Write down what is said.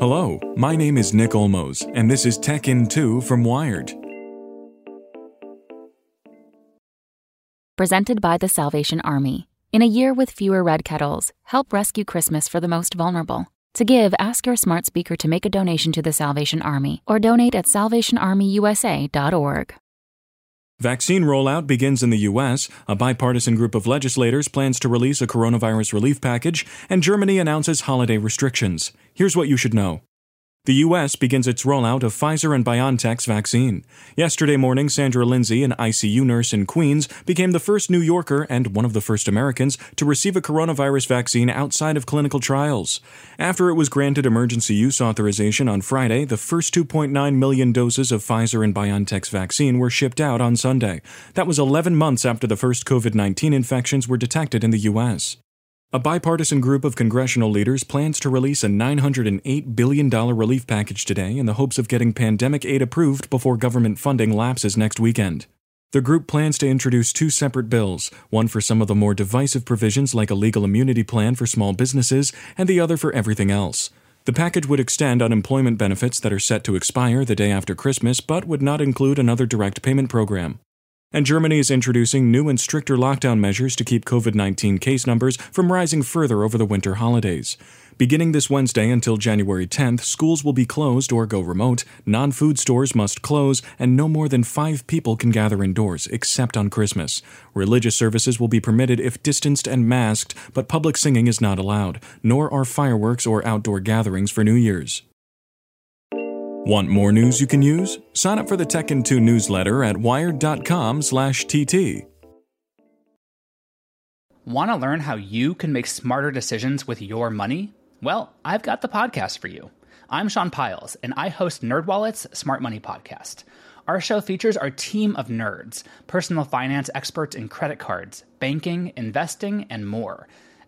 Hello, my name is Nick Olmos, and this is Tech in 2 from Wired. Presented by the Salvation Army. In a year with fewer red kettles, help rescue Christmas for the most vulnerable. To give, ask your smart speaker to make a donation to the Salvation Army or donate at salvationarmyusa.org. Vaccine rollout begins in the U.S. A bipartisan group of legislators plans to release a coronavirus relief package, and Germany announces holiday restrictions. Here's what you should know. The U.S. begins its rollout of Pfizer and BioNTech's vaccine. Yesterday morning, Sandra Lindsay, an ICU nurse in Queens, became the first New Yorker and one of the first Americans to receive a coronavirus vaccine outside of clinical trials. After it was granted emergency use authorization on Friday, the first 2.9 million doses of Pfizer and BioNTech's vaccine were shipped out on Sunday. That was 11 months after the first COVID 19 infections were detected in the U.S. A bipartisan group of congressional leaders plans to release a $908 billion relief package today in the hopes of getting pandemic aid approved before government funding lapses next weekend. The group plans to introduce two separate bills, one for some of the more divisive provisions like a legal immunity plan for small businesses, and the other for everything else. The package would extend unemployment benefits that are set to expire the day after Christmas, but would not include another direct payment program. And Germany is introducing new and stricter lockdown measures to keep COVID 19 case numbers from rising further over the winter holidays. Beginning this Wednesday until January 10th, schools will be closed or go remote, non food stores must close, and no more than five people can gather indoors, except on Christmas. Religious services will be permitted if distanced and masked, but public singing is not allowed, nor are fireworks or outdoor gatherings for New Year's. Want more news you can use? Sign up for the Tech in 2 newsletter at wired.com/tt. Want to learn how you can make smarter decisions with your money? Well, I've got the podcast for you. I'm Sean Pyles, and I host NerdWallet's Smart Money Podcast. Our show features our team of nerds, personal finance experts in credit cards, banking, investing, and more –